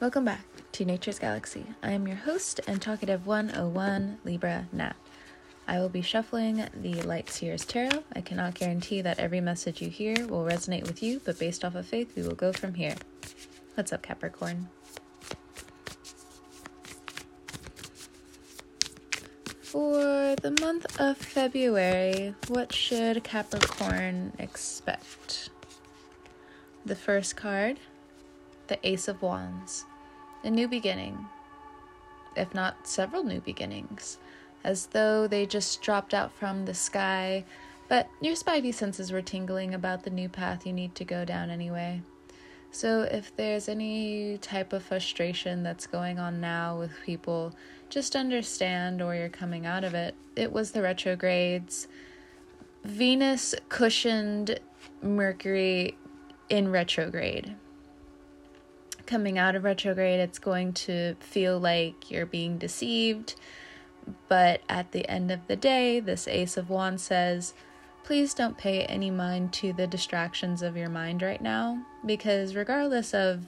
Welcome back to Nature's Galaxy. I am your host and talkative 101 Libra Nat. I will be shuffling the Light Seers Tarot. I cannot guarantee that every message you hear will resonate with you, but based off of faith, we will go from here. What's up, Capricorn? For the month of February, what should Capricorn expect? The first card, the Ace of Wands, a new beginning, if not several new beginnings, as though they just dropped out from the sky, but your spidey senses were tingling about the new path you need to go down anyway. So, if there's any type of frustration that's going on now with people, just understand or you're coming out of it. It was the retrogrades. Venus cushioned Mercury in retrograde. Coming out of retrograde, it's going to feel like you're being deceived. But at the end of the day, this Ace of Wands says, please don't pay any mind to the distractions of your mind right now, because regardless of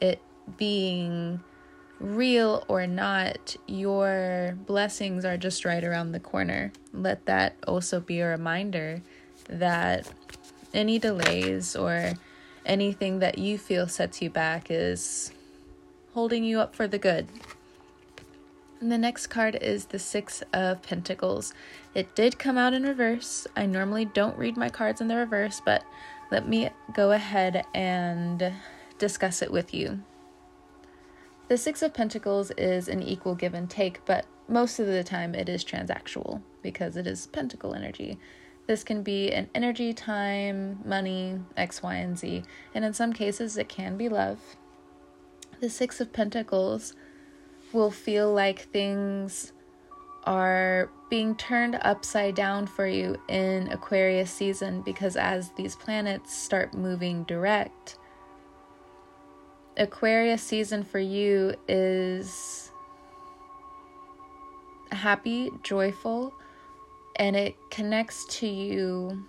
it being real or not, your blessings are just right around the corner. Let that also be a reminder that any delays or anything that you feel sets you back is holding you up for the good. And the next card is the Six of Pentacles. It did come out in reverse. I normally don't read my cards in the reverse, but let me go ahead and discuss it with you. The Six of Pentacles is an equal give and take, but most of the time it is transactional because it is pentacle energy. This can be an energy, time, money, X, Y, and Z, and in some cases it can be love. The Six of Pentacles will feel like things are being turned upside down for you in Aquarius season because as these planets start moving direct, Aquarius season for you is happy, joyful, and it connects to you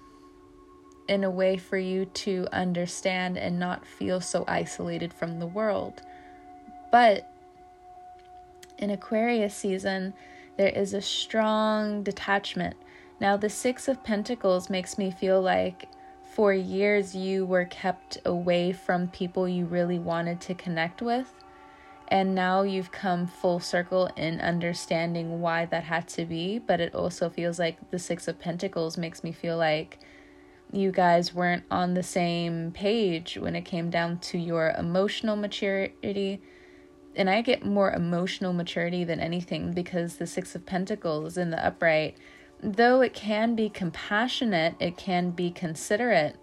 in a way for you to understand and not feel so isolated from the world. But in Aquarius season, there is a strong detachment. Now, the Six of Pentacles makes me feel like for years you were kept away from people you really wanted to connect with. And now you've come full circle in understanding why that had to be. But it also feels like the Six of Pentacles makes me feel like you guys weren't on the same page when it came down to your emotional maturity. And I get more emotional maturity than anything because the Six of Pentacles in the upright though it can be compassionate, it can be considerate.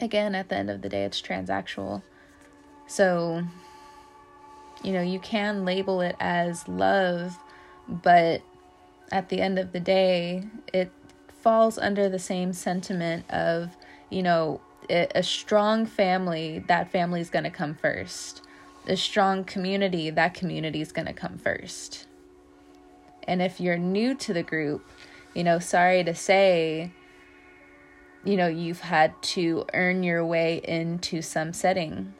Again, at the end of the day, it's transactional. So, you know, you can label it as love, but at the end of the day, it falls under the same sentiment of, you know, a strong family, that family is going to come first. A strong community, that community is going to come first. And if you're new to the group, you know, sorry to say, you know, you've had to earn your way into some setting.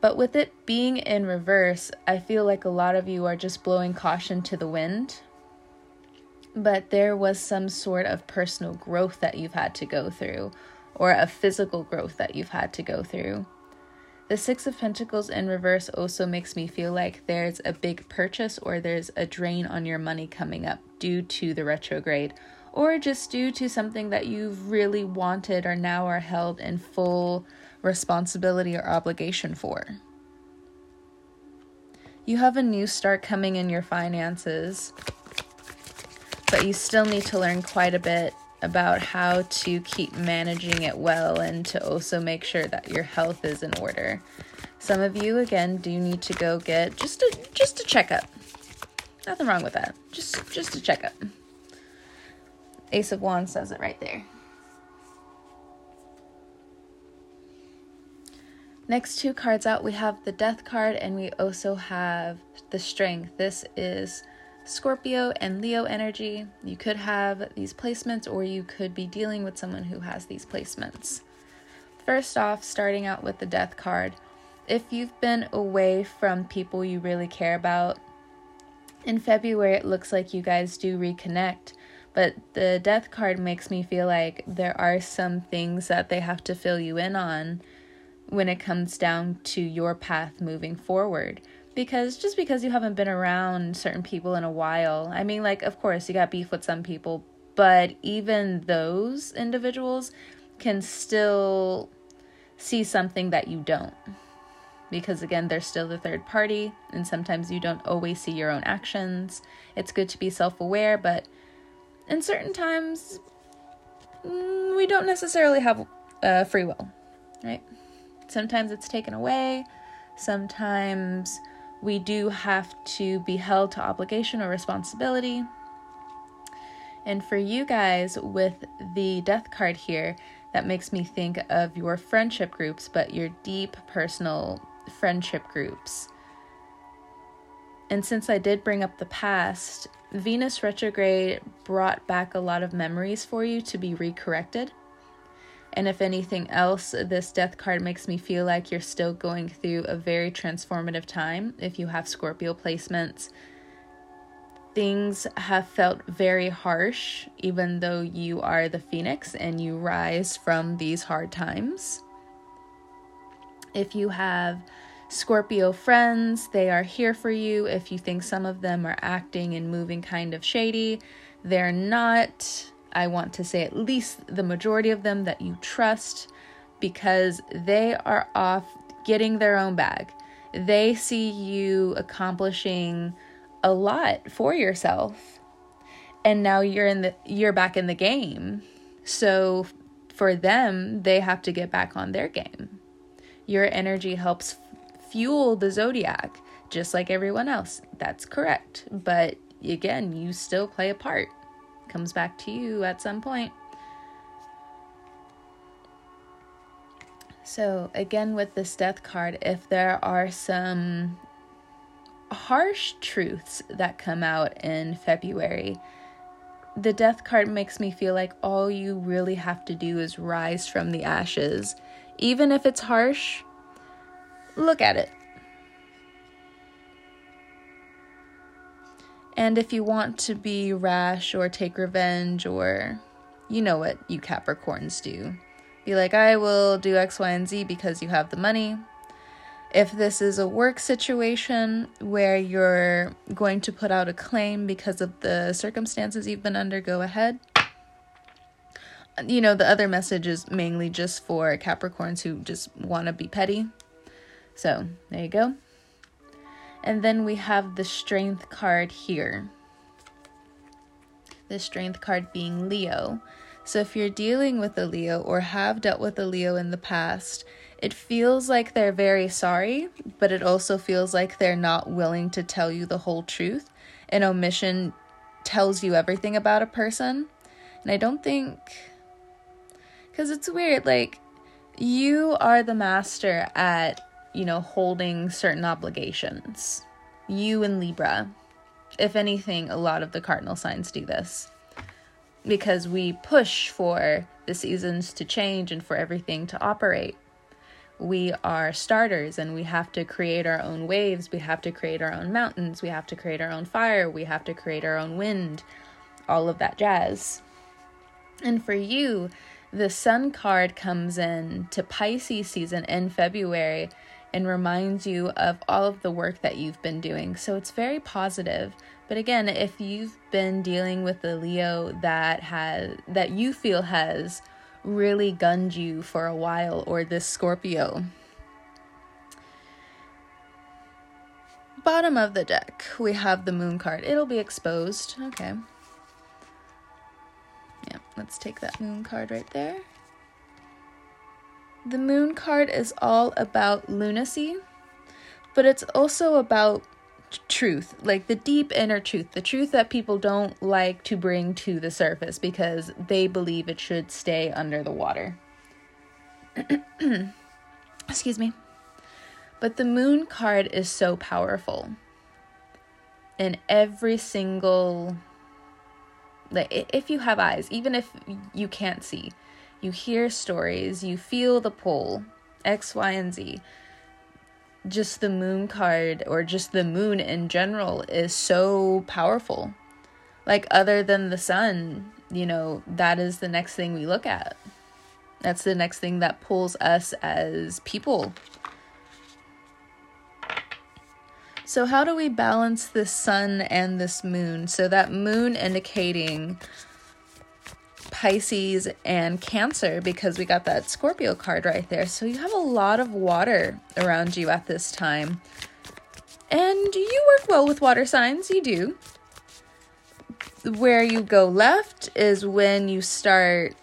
But with it being in reverse, I feel like a lot of you are just blowing caution to the wind. But there was some sort of personal growth that you've had to go through, or a physical growth that you've had to go through. The Six of Pentacles in reverse also makes me feel like there's a big purchase or there's a drain on your money coming up due to the retrograde, or just due to something that you've really wanted or now are held in full responsibility or obligation for. You have a new start coming in your finances, but you still need to learn quite a bit about how to keep managing it well and to also make sure that your health is in order. Some of you again do need to go get just a just a checkup. Nothing wrong with that. Just just a checkup. Ace of Wands says it right there. Next two cards out, we have the Death card and we also have the Strength. This is Scorpio and Leo energy. You could have these placements, or you could be dealing with someone who has these placements. First off, starting out with the Death card, if you've been away from people you really care about, in February it looks like you guys do reconnect. But the death card makes me feel like there are some things that they have to fill you in on when it comes down to your path moving forward. Because just because you haven't been around certain people in a while, I mean, like, of course, you got beef with some people, but even those individuals can still see something that you don't. Because again, they're still the third party, and sometimes you don't always see your own actions. It's good to be self aware, but in certain times, mm, we don't necessarily have uh, free will, right? Sometimes it's taken away, sometimes we do have to be held to obligation or responsibility. And for you guys, with the death card here, that makes me think of your friendship groups, but your deep personal friendship groups. And since I did bring up the past, Venus retrograde brought back a lot of memories for you to be recorrected. And if anything else, this death card makes me feel like you're still going through a very transformative time if you have Scorpio placements. Things have felt very harsh, even though you are the phoenix and you rise from these hard times. If you have Scorpio friends, they are here for you. If you think some of them are acting and moving kind of shady, they're not. I want to say at least the majority of them that you trust because they are off getting their own bag. They see you accomplishing a lot for yourself. And now you're in the you're back in the game. So for them, they have to get back on their game. Your energy helps fuel the zodiac just like everyone else. That's correct. But again, you still play a part comes back to you at some point. So, again, with this death card, if there are some harsh truths that come out in February, the death card makes me feel like all you really have to do is rise from the ashes. Even if it's harsh, look at it. And if you want to be rash or take revenge, or you know what you Capricorns do, be like, I will do X, Y, and Z because you have the money. If this is a work situation where you're going to put out a claim because of the circumstances you've been under, go ahead. You know, the other message is mainly just for Capricorns who just want to be petty. So, there you go. And then we have the strength card here. The strength card being Leo. So if you're dealing with a Leo or have dealt with a Leo in the past, it feels like they're very sorry, but it also feels like they're not willing to tell you the whole truth. An omission tells you everything about a person. And I don't think. Because it's weird. Like, you are the master at you know, holding certain obligations. You and Libra. If anything, a lot of the cardinal signs do this because we push for the seasons to change and for everything to operate. We are starters and we have to create our own waves. We have to create our own mountains. We have to create our own fire. We have to create our own wind. All of that jazz. And for you, the sun card comes in to Pisces season in February and reminds you of all of the work that you've been doing. So it's very positive. But again, if you've been dealing with a Leo that has that you feel has really gunned you for a while or this Scorpio, bottom of the deck, we have the moon card. It'll be exposed. Okay. Yeah, let's take that moon card right there. The moon card is all about lunacy, but it's also about truth, like the deep inner truth, the truth that people don't like to bring to the surface because they believe it should stay under the water. Excuse me. But the moon card is so powerful. In every single like if you have eyes, even if you can't see, you hear stories, you feel the pull, X, Y, and Z. just the moon card or just the moon in general is so powerful. Like, other than the sun, you know, that is the next thing we look at. That's the next thing that pulls us as people. So, how do we balance this sun and this moon? So, that moon indicating Pisces and Cancer because we got that Scorpio card right there. So you have a lot of water around you at this time. And you work well with water signs, you do. Where you go left is when you start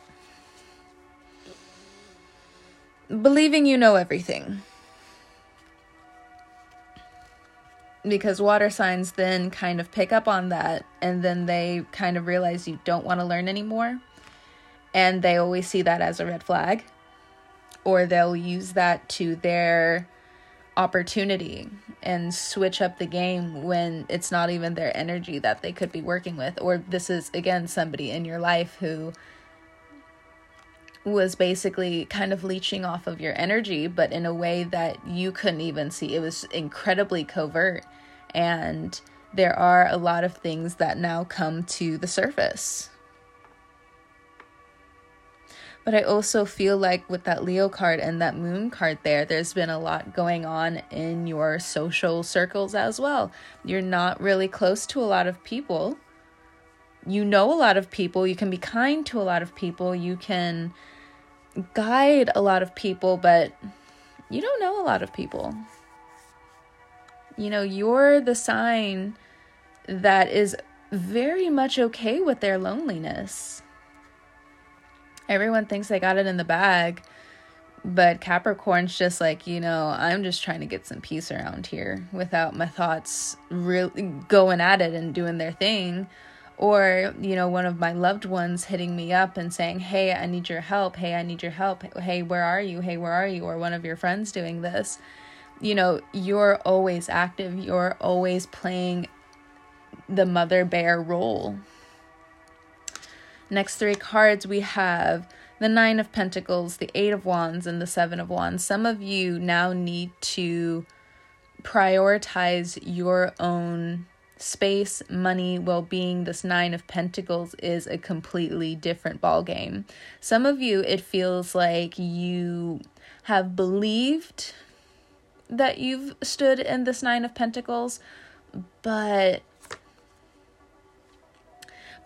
believing you know everything. Because water signs then kind of pick up on that and then they kind of realize you don't want to learn anymore and they always see that as a red flag. Or they'll use that to their opportunity and switch up the game when it's not even their energy that they could be working with. Or this is again somebody in your life who was basically kind of leeching off of your energy but in a way that you couldn't even see. It was incredibly covert. And there are a lot of things that now come to the surface but I also feel like with that Leo card and that moon card there, there's been a lot going on in your social circles as well. You're not really close to a lot of people. You know a lot of people. You can be kind to a lot of people. You can guide a lot of people, but you don't know a lot of people. You know, you're the sign that is very much okay with their loneliness everyone thinks they got it in the bag. But Capricorn's just like, you know, I'm just trying to get some peace around here without my thoughts really going at it and doing their thing. Or, you know, one of my loved ones hitting me up and saying, Hey, I need your help. Hey, I need your help. Hey, where are you? Hey, where are you? Or one of your friends doing this. You know, you're always active. You're always playing the mother bear role Next three cards we have the Nine of Pentacles, the Eight of Wands, and the Seven of Wands. Some of you now need to prioritize your own space, money, well-being. This 9 of Pentacles is a completely different ball game. Some of you it feels like you have believed that you've stood in this 9 of Pentacles, but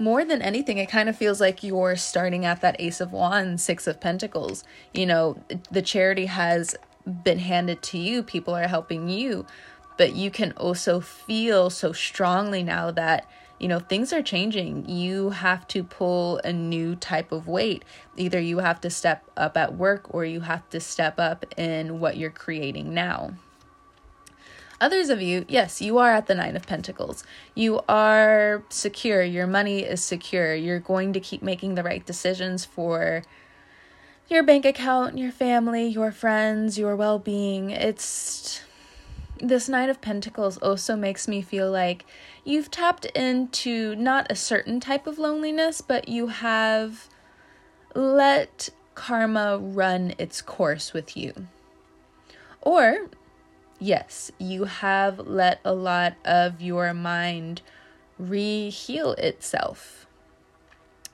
more than anything, it kind of feels like you're starting at that Ace of Wands, Six of Pentacles. You know, the charity has been handed to you, people are helping you, but you can also feel so strongly now that you know things are changing. You have to pull a new type of weight. Either you have to step up at work or you have to step up in what you're creating now Others of you, yes, you are at the Nine of Pentacles. You are secure. Your money is secure. You're going to keep making the right decisions for your bank account, your family, your friends, your well being. It's. This Nine of Pentacles also makes me feel like you've tapped into not a certain type of loneliness, but you have let karma run its course with you. Or yes, you have let a lot of your mind re heal itself.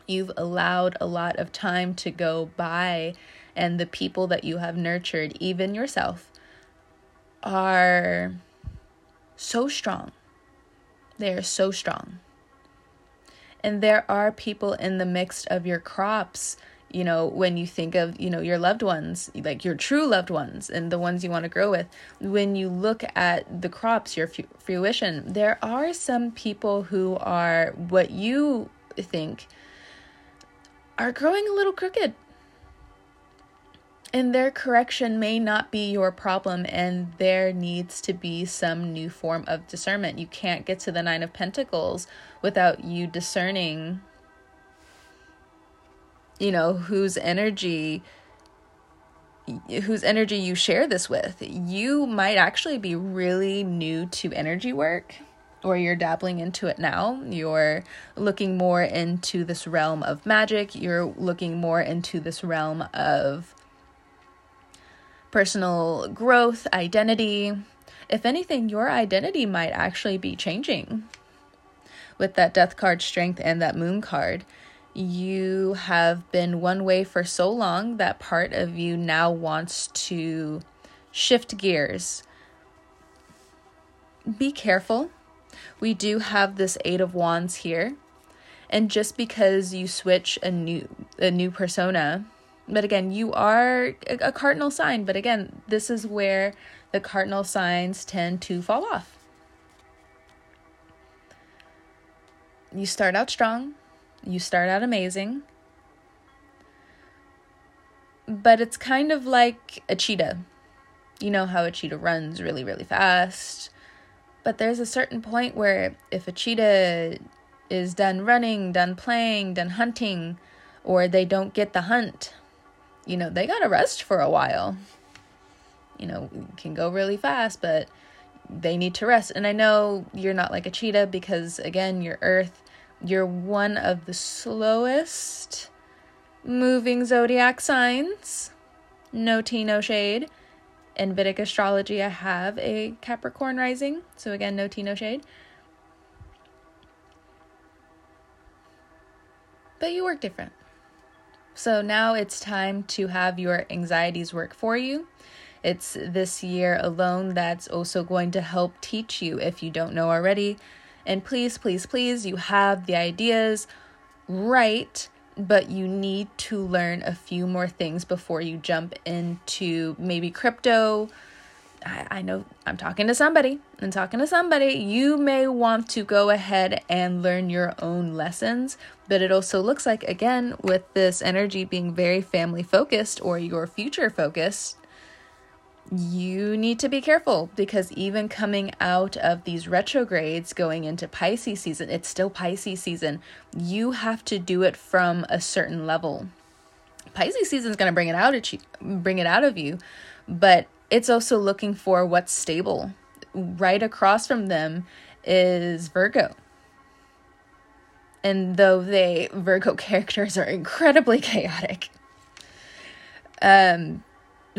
You've allowed a lot of time to go by, and the people that you have nurtured, even yourself, are so strong. They are so strong. And there are people in the midst of your crops you know when you think of you know your loved ones like your true loved ones and the ones you want to grow with when you look at the crops your fruition there are some people who are what you think are growing a little crooked. And their correction may not be your problem and there needs to be some new form of discernment. You can't get to the 9 of pentacles without you discerning you know, whose energy whose energy you share this with. You might actually be really new to energy work or you're dabbling into it now. You're looking more into this realm of magic. You're looking more into this realm of personal growth, identity. If anything, your identity might actually be changing with that death card strength and that moon card. You have been one way for so long that part of you now wants to shift gears. Be careful. We do have this 8 of wands here. And just because you switch a new a new persona, but again, you are a cardinal sign, but again, this is where the cardinal signs tend to fall off. You start out strong, you start out amazing, but it's kind of like a cheetah. You know how a cheetah runs really, really fast. But there's a certain point where if a cheetah is done running, done playing, done hunting, or they don't get the hunt, you know, they got to rest for a while. You know, can go really fast, but they need to rest. And I know you're not like a cheetah because, again, you're earth. You're one of the slowest moving zodiac signs. No tea, no shade. In Vedic astrology, I have a Capricorn rising. So, again, no tea, no shade. But you work different. So now it's time to have your anxieties work for you. It's this year alone that's also going to help teach you if you don't know already and please, please, please, you have the ideas right, but you need to learn a few more things before you jump into maybe crypto. I, I know I'm talking to somebody and talking to somebody. You may want to go ahead and learn your own lessons, but it also looks like, again, with this energy being very family focused or your future focused, you need to be careful because even coming out of these retrogrades going into Pisces season, it's still Pisces season. You have to do it from a certain level. Pisces season is going to bring it out of you, bring it out of you, but it's also looking for what's stable. Right across from them is Virgo. And though they Virgo characters are incredibly chaotic, um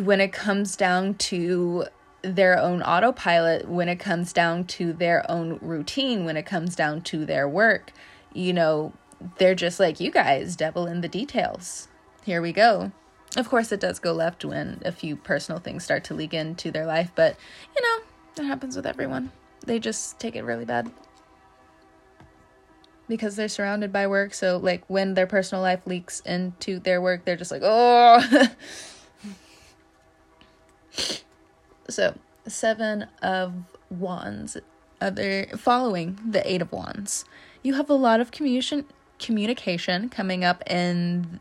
when it comes down to their own autopilot, when it comes down to their own routine, when it comes down to their work, you know, they're just like you guys, devil in the details. Here we go. Of course, it does go left when a few personal things start to leak into their life, but you know, that happens with everyone. They just take it really bad because they're surrounded by work. So, like, when their personal life leaks into their work, they're just like, oh. So, Seven of Wands, other following the Eight of Wands. You have a lot of communication communication coming up in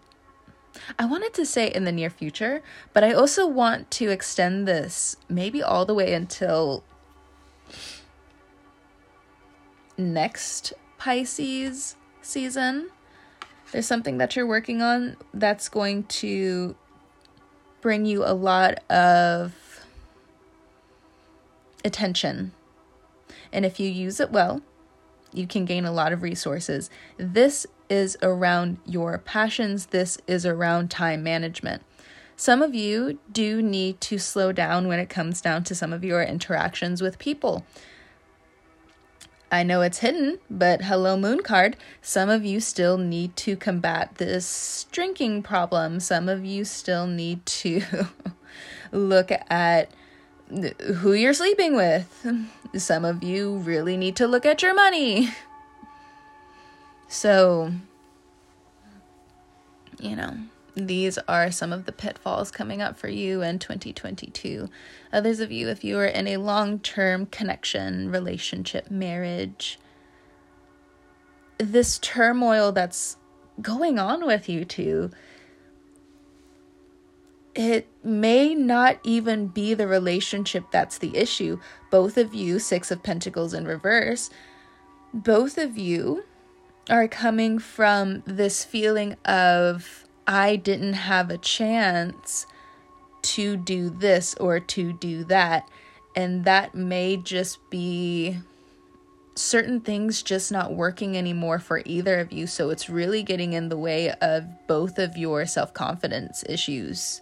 I wanted to say in the near future, but I also want to extend this maybe all the way until next Pisces season. There's something that you're working on that's going to bring you a lot of attention. And if you use it well, you can gain a lot of resources. This is around your passions, this is around time management. Some of you do need to slow down when it comes down to some of your interactions with people. I know it's hidden, but hello, Moon card. Some of you still need to combat this drinking problem. Some of you still need to look at who you're sleeping with. Some of you really need to look at your money. So, you know, these are some of the pitfalls coming up for you in 2022. Others of you, if you are in a long term connection, relationship, marriage, this turmoil that's going on with you two it may not even be the relationship that's the issue. Both of you, Six of Pentacles in reverse, both of you are coming from this feeling of, I didn't have a chance to do this or to do that. And that may just be certain things just not working anymore for either of you. So it's really getting in the way of both of your self confidence issues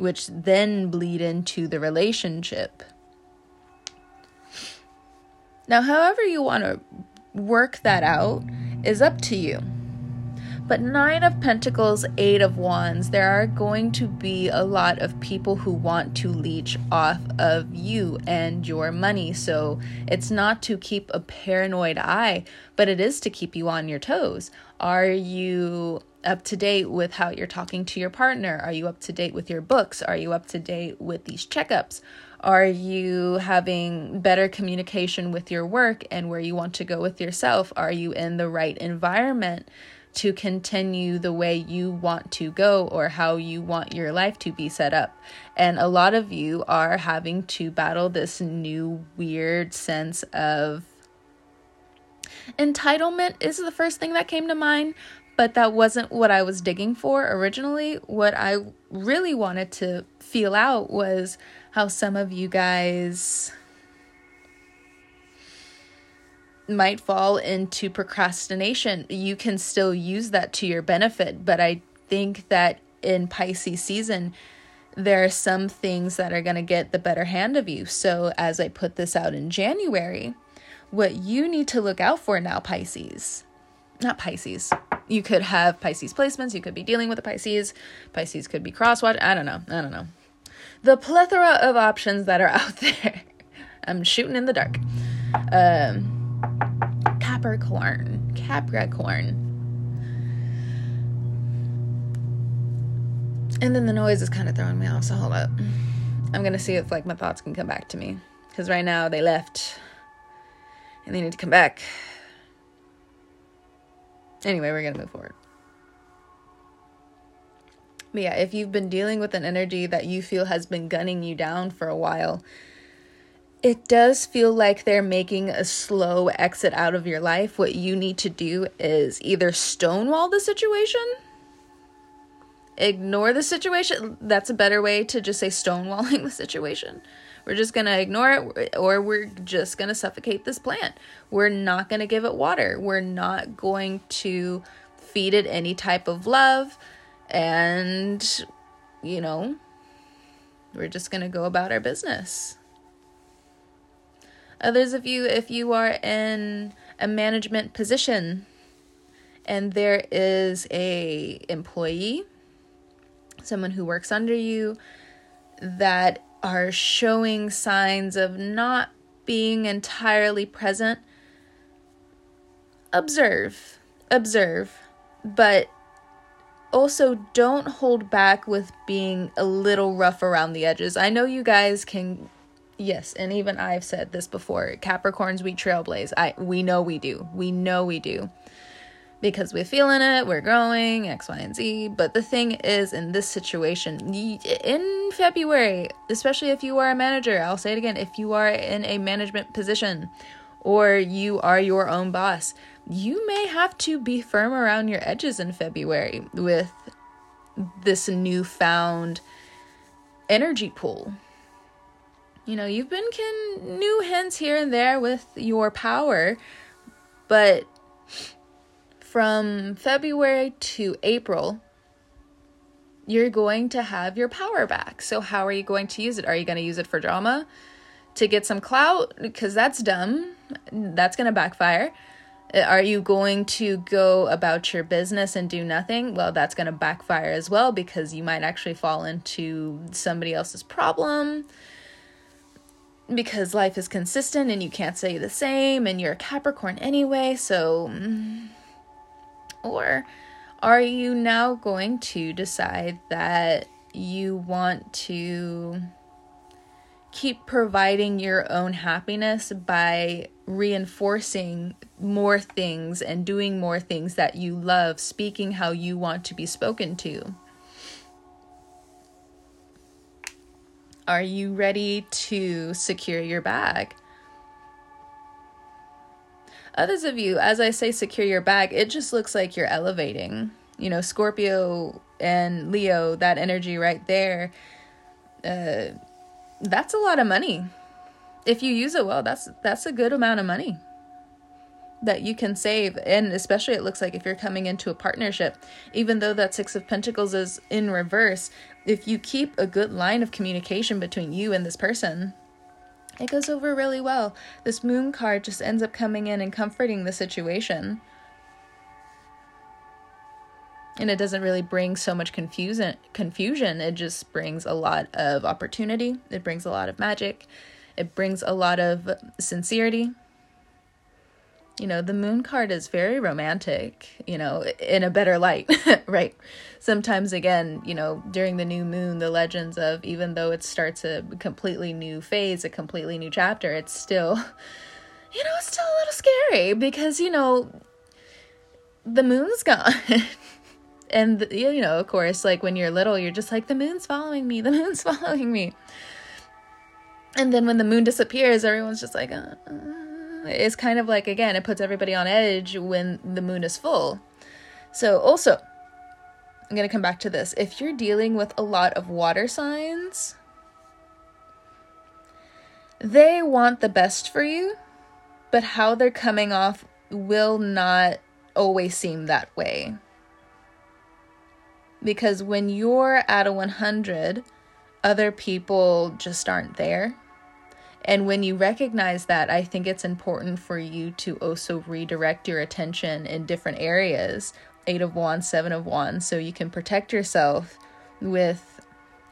which then bleed into the relationship. Now, however, you want to work that out is up to you. But Nine of Pentacles, Eight of Wands, there are going to be a lot of people who want to leech off of you and your money. So it's not to keep a paranoid eye, but it is to keep you on your toes. Are you up to date with how you're talking to your partner? Are you up to date with your books? Are you up to date with these checkups? Are you having better communication with your work and where you want to go with yourself? Are you in the right environment? To continue the way you want to go or how you want your life to be set up. And a lot of you are having to battle this new weird sense of entitlement, is the first thing that came to mind. But that wasn't what I was digging for originally. What I really wanted to feel out was how some of you guys might fall into procrastination. You can still use that to your benefit, but I think that in Pisces season, there are some things that are going to get the better hand of you. So, as I put this out in January, what you need to look out for now, Pisces, not Pisces. You could have Pisces placements, you could be dealing with a Pisces, Pisces could be crosswatch. I don't know. I don't know. The plethora of options that are out there. I'm shooting in the dark. Um, Capricorn. Capricorn. And then the noise is kind of throwing me off, so hold up. I'm gonna see if like my thoughts can come back to me. Because right now they left and they need to come back. Anyway, we're gonna move forward. But yeah, if you've been dealing with an energy that you feel has been gunning you down for a while, it does feel like they're making a slow exit out of your life. What you need to do is either stonewall the situation, ignore the situation. That's a better way to just say stonewalling the situation. We're just going to ignore it, or we're just going to suffocate this plant. We're not going to give it water. We're not going to feed it any type of love. And, you know, we're just going to go about our business. Others of you, if you are in a management position and there is a employee, someone who works under you that are showing signs of not being entirely present, observe, observe, but also don't hold back with being a little rough around the edges. I know you guys can Yes, and even I've said this before. Capricorns, we trailblaze. I we know we do. We know we do. Because we're feeling it, we're growing, X, Y, and Z. But the thing is, in this situation, in February, especially if you are a manager, I'll say it again, if you are in a management position or you are your own boss, you may have to be firm around your edges in February with this newfound energy pool you know, you've been can new hints here and there with your power, but from February to April, you're going to have your power back. So, how are you going to use it? Are you going to use it for drama to get some clout? Because that's dumb. That's going to backfire. Uh, are you going to go about your business and do nothing? Well, that's going to backfire as well because you might actually fall into somebody else's problem because life is consistent and you can't say the same and you're a Capricorn anyway, so. Mm, or are you now going to decide that you want to keep providing your own happiness by reinforcing more things and doing more things that you love, speaking how you want to be spoken to? Are you ready to secure your bag? Others of you, as I say, secure your bag, it just looks like you're elevating. You know, Scorpio and Leo, that energy right there, uh, that's a lot of money. If you use it well, that's that's a good amount of money. That you can save and especially it looks like if you're coming into a partnership even though that 6 of pentacles is in reverse if you keep a good line of communication between you and this person it goes over really well. This moon card just ends up coming in and comforting the situation. And it doesn't really bring so much confusion confusion. It just brings a lot of opportunity. It brings a lot of magic. It brings a lot of sincerity you know, the moon card is very romantic, you know, in a better light, right? Sometimes, again, you know, during the new moon, the legends of even though it starts a completely new phase, a completely new chapter, it's still, you know, it's still a little scary because, you know, the moon's gone. and, you know, of course, like when you're little, you're just like, the moon's following me, the moon's following me. And then when the moon disappears, everyone's just like, uh, uh it's kind of like, again, it puts everybody on edge when the moon is full. So, also, I'm going to come back to this. If you're dealing with a lot of water signs, they want the best for you, but how they're coming off will not always seem that way. Because when you're at a 100, other people just aren't there. And when you recognize that, I think it's important for you to also redirect your attention in different areas Eight of Wands, Seven of Wands, so you can protect yourself with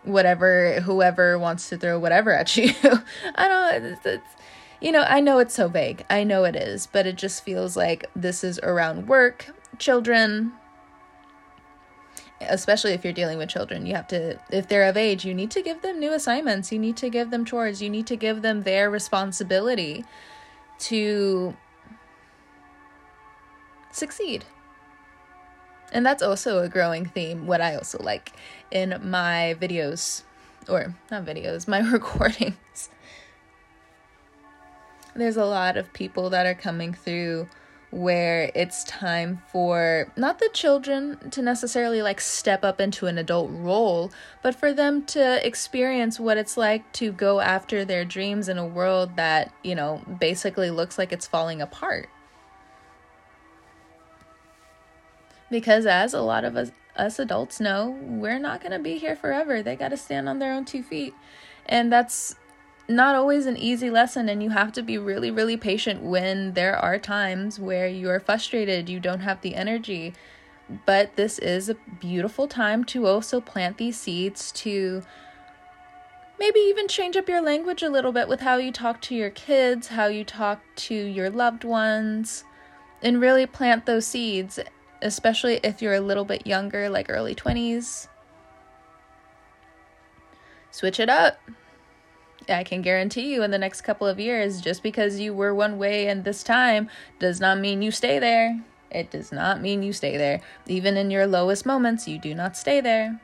whatever, whoever wants to throw whatever at you. I don't it's, it's, you know, I know it's so vague. I know it is, but it just feels like this is around work, children, especially if you're dealing with children you have to if they're of age you need to give them new assignments. You need to give them chores. You need to give them their responsibility to succeed. And that's also a growing theme what i also like in my videos or not videos my recordings. There's a lot of people that are coming through where it's time for not the children to necessarily like step up into an adult role, but for them to experience what it's like to go after their dreams in a world that, you know, basically looks like it's falling apart. Because as a lot of us, us adults know, we're not going to be here forever. They got to stand on their own two feet. And that's not always an easy lesson and you have to be really really patient when there are times where you're frustrated you don't have the energy. But this is a beautiful time to also plant these seeds to maybe even change up your language a little bit with how you talk to your kids how you talk to your loved ones and really plant those seeds especially if you're a little bit younger like early 20s switch it up I can guarantee you in the next couple of years, just because you were one way and this time does not mean you stay there. It does not mean you stay there. Even in your lowest moments, you do not stay there.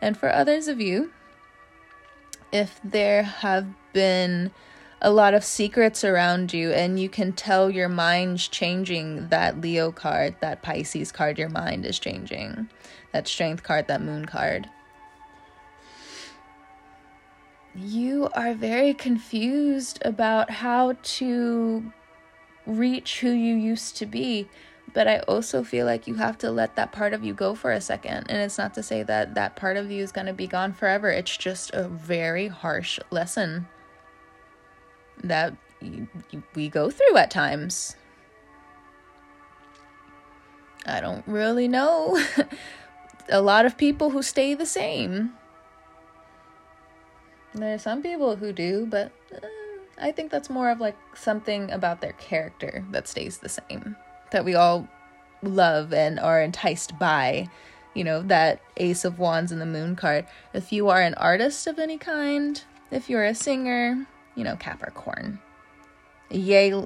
And for others of you, if there have been a lot of secrets around you and you can tell your mind's changing that Leo card, that Pisces card, your mind is changing, that strength card, that moon card you are very confused about how to reach who you used to be. But I also feel like you have to let that part of you go for a second. And it's not to say that that part of you is going to be gone forever. It's just a very harsh lesson that we go through at times. I don't really know. a lot of people who stay the same. There are some people who do, but uh, I think that's more of like something about their character that stays the same. That we all love and are enticed by. You know, that Ace of Wands and the Moon card. If you are an artist of any kind, if you're a singer, you know, Capricorn. Yay.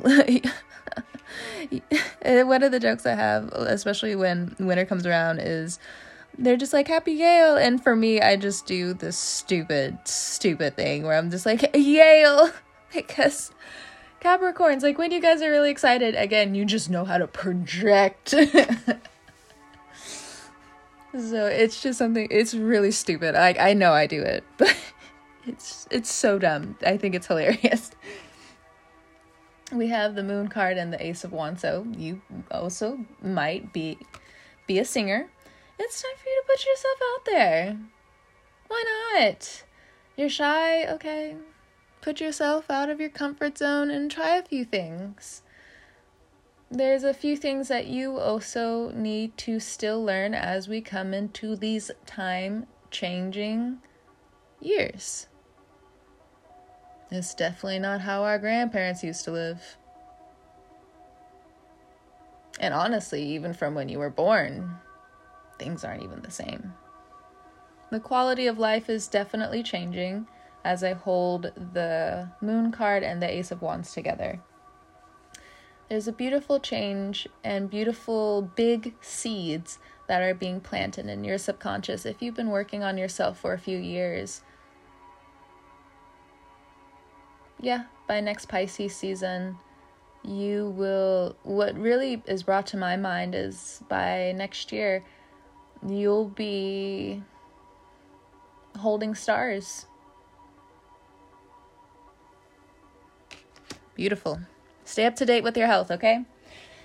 One of the jokes I have, especially when winter comes around, is they're just like happy Yale. And for me I just do this stupid stupid thing where I'm just like Yale because Capricorns like when you guys are really excited again you just know how to project. So it's just something it's really stupid. I I know I do it but it's it's so dumb. I think it's hilarious. We have the moon card and the ace of wands so you also might be be a singer it's time for you to put yourself out there. Why not? You're shy okay. Put yourself out of your comfort zone and try a few things. There's a few things that you also need to still learn as we come into these time changing years. It's definitely not how our grandparents used to live. And honestly, even from when you were born, things aren't even the same. The quality of life is definitely changing as I hold the moon card and the ace of wands together. There's a beautiful change and beautiful big seeds that are being planted in your subconscious if you've been working on yourself for a few years. Yeah, by next Pisces season, you will. What really is brought to my mind is by next year, you'll be holding stars. Beautiful. Stay up to date with your health, okay?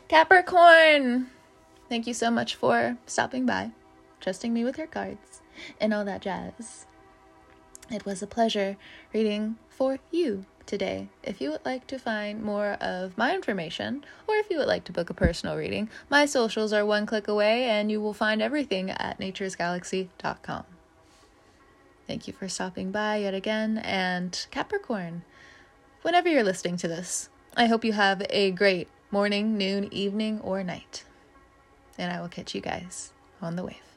Capricorn! Thank you so much for stopping by, trusting me with your cards, and all that jazz. It was a pleasure reading for you today. If you would like to find more of my information, or if you would like to book a personal reading, my socials are one click away, and you will find everything at naturesgalaxy.com. Thank you for stopping by yet again, and Capricorn, whenever you're listening to this, I hope you have a great morning, noon, evening, or night. And I will catch you guys on the wave.